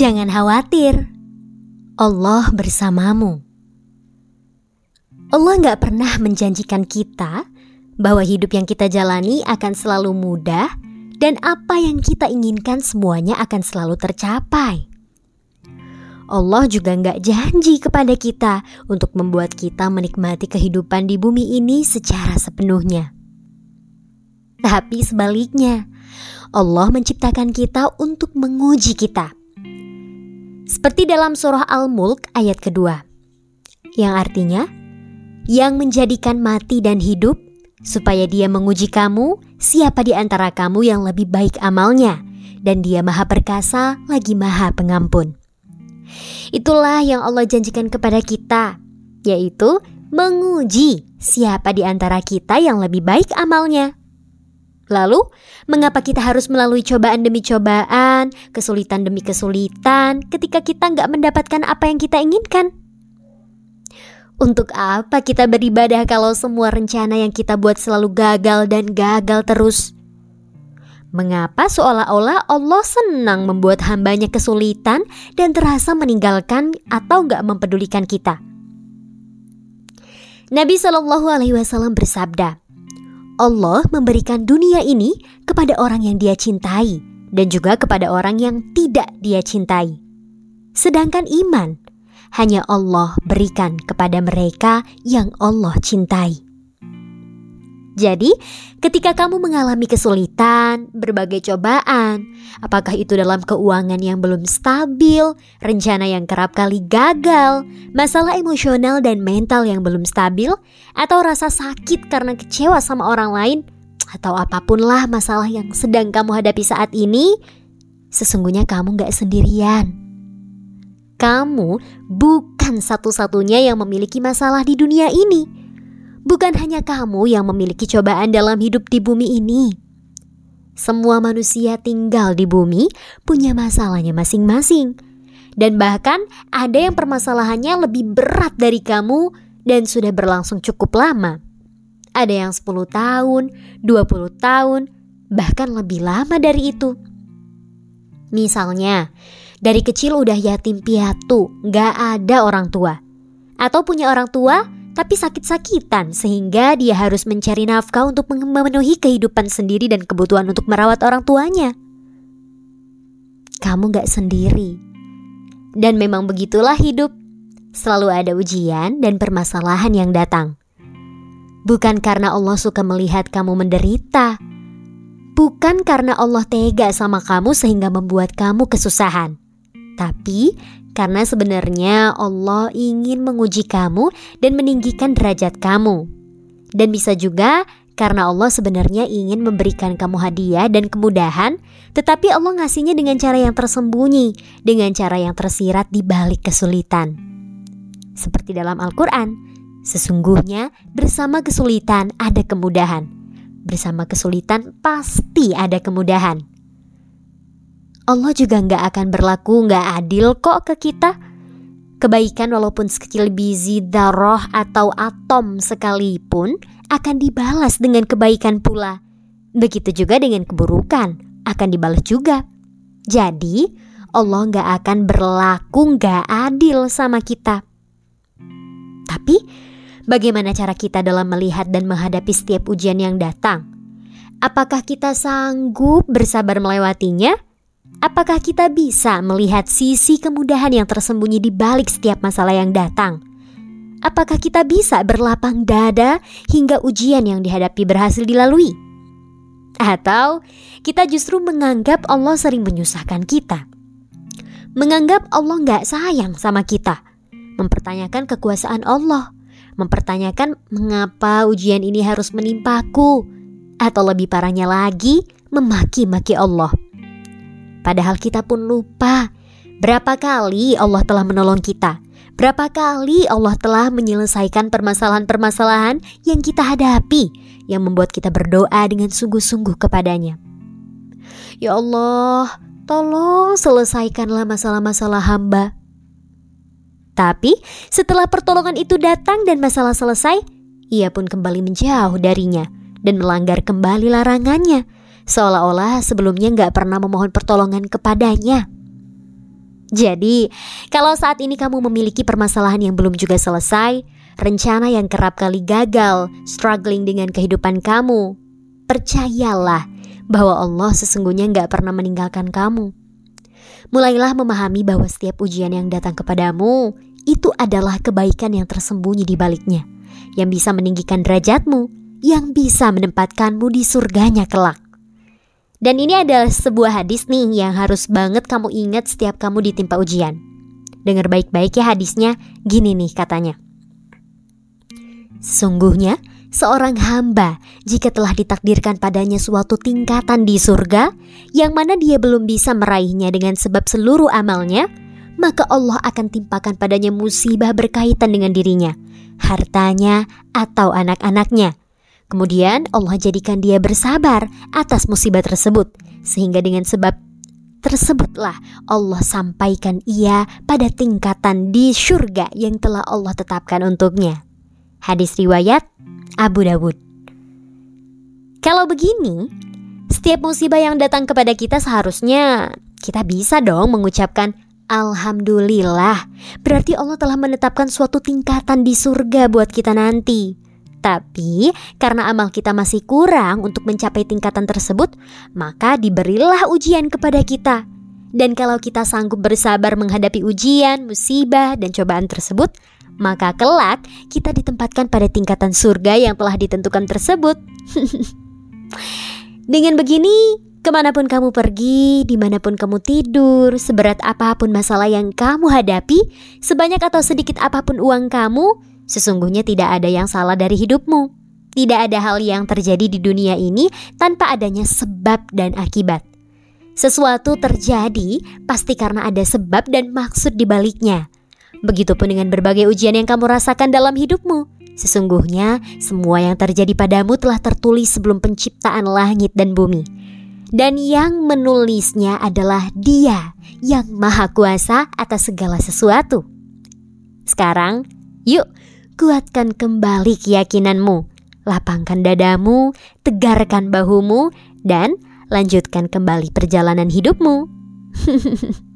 Jangan khawatir, Allah bersamamu. Allah nggak pernah menjanjikan kita bahwa hidup yang kita jalani akan selalu mudah dan apa yang kita inginkan semuanya akan selalu tercapai. Allah juga nggak janji kepada kita untuk membuat kita menikmati kehidupan di bumi ini secara sepenuhnya. Tapi sebaliknya, Allah menciptakan kita untuk menguji kita. Seperti dalam surah Al-Mulk ayat kedua, yang artinya, yang menjadikan mati dan hidup supaya dia menguji kamu siapa di antara kamu yang lebih baik amalnya dan dia maha perkasa lagi maha pengampun. Itulah yang Allah janjikan kepada kita, yaitu menguji siapa di antara kita yang lebih baik amalnya. Lalu, mengapa kita harus melalui cobaan demi cobaan, kesulitan demi kesulitan, ketika kita nggak mendapatkan apa yang kita inginkan? Untuk apa kita beribadah kalau semua rencana yang kita buat selalu gagal dan gagal terus? Mengapa seolah-olah Allah senang membuat hambanya kesulitan dan terasa meninggalkan atau nggak mempedulikan kita? Nabi Shallallahu Alaihi Wasallam bersabda, Allah memberikan dunia ini kepada orang yang Dia cintai dan juga kepada orang yang tidak Dia cintai. Sedangkan iman hanya Allah berikan kepada mereka yang Allah cintai. Jadi, ketika kamu mengalami kesulitan, berbagai cobaan, apakah itu dalam keuangan yang belum stabil, rencana yang kerap kali gagal, masalah emosional dan mental yang belum stabil, atau rasa sakit karena kecewa sama orang lain, atau apa pun lah masalah yang sedang kamu hadapi saat ini, sesungguhnya kamu gak sendirian kamu bukan satu-satunya yang memiliki masalah di dunia ini. Bukan hanya kamu yang memiliki cobaan dalam hidup di bumi ini. Semua manusia tinggal di bumi punya masalahnya masing-masing. Dan bahkan ada yang permasalahannya lebih berat dari kamu dan sudah berlangsung cukup lama. Ada yang 10 tahun, 20 tahun, bahkan lebih lama dari itu. Misalnya, dari kecil udah yatim piatu, gak ada orang tua. Atau punya orang tua tapi sakit-sakitan sehingga dia harus mencari nafkah untuk memenuhi kehidupan sendiri dan kebutuhan untuk merawat orang tuanya. Kamu gak sendiri. Dan memang begitulah hidup. Selalu ada ujian dan permasalahan yang datang. Bukan karena Allah suka melihat kamu menderita, bukan karena Allah tega sama kamu sehingga membuat kamu kesusahan tapi karena sebenarnya Allah ingin menguji kamu dan meninggikan derajat kamu. Dan bisa juga karena Allah sebenarnya ingin memberikan kamu hadiah dan kemudahan, tetapi Allah ngasihnya dengan cara yang tersembunyi, dengan cara yang tersirat di balik kesulitan. Seperti dalam Al-Quran, sesungguhnya bersama kesulitan ada kemudahan. Bersama kesulitan pasti ada kemudahan. Allah juga nggak akan berlaku nggak adil kok ke kita. Kebaikan walaupun sekecil biji darah atau atom sekalipun akan dibalas dengan kebaikan pula. Begitu juga dengan keburukan akan dibalas juga. Jadi Allah nggak akan berlaku nggak adil sama kita. Tapi bagaimana cara kita dalam melihat dan menghadapi setiap ujian yang datang? Apakah kita sanggup bersabar melewatinya? Apakah kita bisa melihat sisi kemudahan yang tersembunyi di balik setiap masalah yang datang? Apakah kita bisa berlapang dada hingga ujian yang dihadapi berhasil dilalui? Atau kita justru menganggap Allah sering menyusahkan kita? Menganggap Allah nggak sayang sama kita? Mempertanyakan kekuasaan Allah? Mempertanyakan mengapa ujian ini harus menimpaku? Atau lebih parahnya lagi, memaki-maki Allah? Padahal kita pun lupa berapa kali Allah telah menolong kita. Berapa kali Allah telah menyelesaikan permasalahan-permasalahan yang kita hadapi yang membuat kita berdoa dengan sungguh-sungguh kepadanya. Ya Allah, tolong selesaikanlah masalah-masalah hamba. Tapi setelah pertolongan itu datang dan masalah selesai, ia pun kembali menjauh darinya dan melanggar kembali larangannya seolah-olah sebelumnya nggak pernah memohon pertolongan kepadanya. Jadi, kalau saat ini kamu memiliki permasalahan yang belum juga selesai, rencana yang kerap kali gagal, struggling dengan kehidupan kamu, percayalah bahwa Allah sesungguhnya nggak pernah meninggalkan kamu. Mulailah memahami bahwa setiap ujian yang datang kepadamu itu adalah kebaikan yang tersembunyi di baliknya, yang bisa meninggikan derajatmu, yang bisa menempatkanmu di surganya kelak. Dan ini adalah sebuah hadis nih yang harus banget kamu ingat setiap kamu ditimpa ujian. Dengar baik-baik ya hadisnya, gini nih katanya. Sesungguhnya, seorang hamba jika telah ditakdirkan padanya suatu tingkatan di surga yang mana dia belum bisa meraihnya dengan sebab seluruh amalnya, maka Allah akan timpakan padanya musibah berkaitan dengan dirinya, hartanya, atau anak-anaknya Kemudian Allah jadikan dia bersabar atas musibah tersebut sehingga dengan sebab tersebutlah Allah sampaikan ia pada tingkatan di surga yang telah Allah tetapkan untuknya. Hadis riwayat Abu Dawud. Kalau begini, setiap musibah yang datang kepada kita seharusnya kita bisa dong mengucapkan Alhamdulillah. Berarti Allah telah menetapkan suatu tingkatan di surga buat kita nanti. Tapi karena amal kita masih kurang untuk mencapai tingkatan tersebut, maka diberilah ujian kepada kita. Dan kalau kita sanggup bersabar menghadapi ujian, musibah, dan cobaan tersebut, maka kelak kita ditempatkan pada tingkatan surga yang telah ditentukan tersebut. Dengan begini, ke mana pun kamu pergi, di mana pun kamu tidur, seberat apa pun masalah yang kamu hadapi, sebanyak atau sedikit apa pun uang kamu, Sesungguhnya tidak ada yang salah dari hidupmu. Tidak ada hal yang terjadi di dunia ini tanpa adanya sebab dan akibat. Sesuatu terjadi pasti karena ada sebab dan maksud di baliknya. Begitupun dengan berbagai ujian yang kamu rasakan dalam hidupmu. Sesungguhnya semua yang terjadi padamu telah tertulis sebelum penciptaan langit dan bumi. Dan yang menulisnya adalah Dia yang Maha Kuasa atas segala sesuatu. Sekarang, yuk kuatkan kembali keyakinanmu, lapangkan dadamu, tegarkan bahumu, dan lanjutkan kembali perjalanan hidupmu.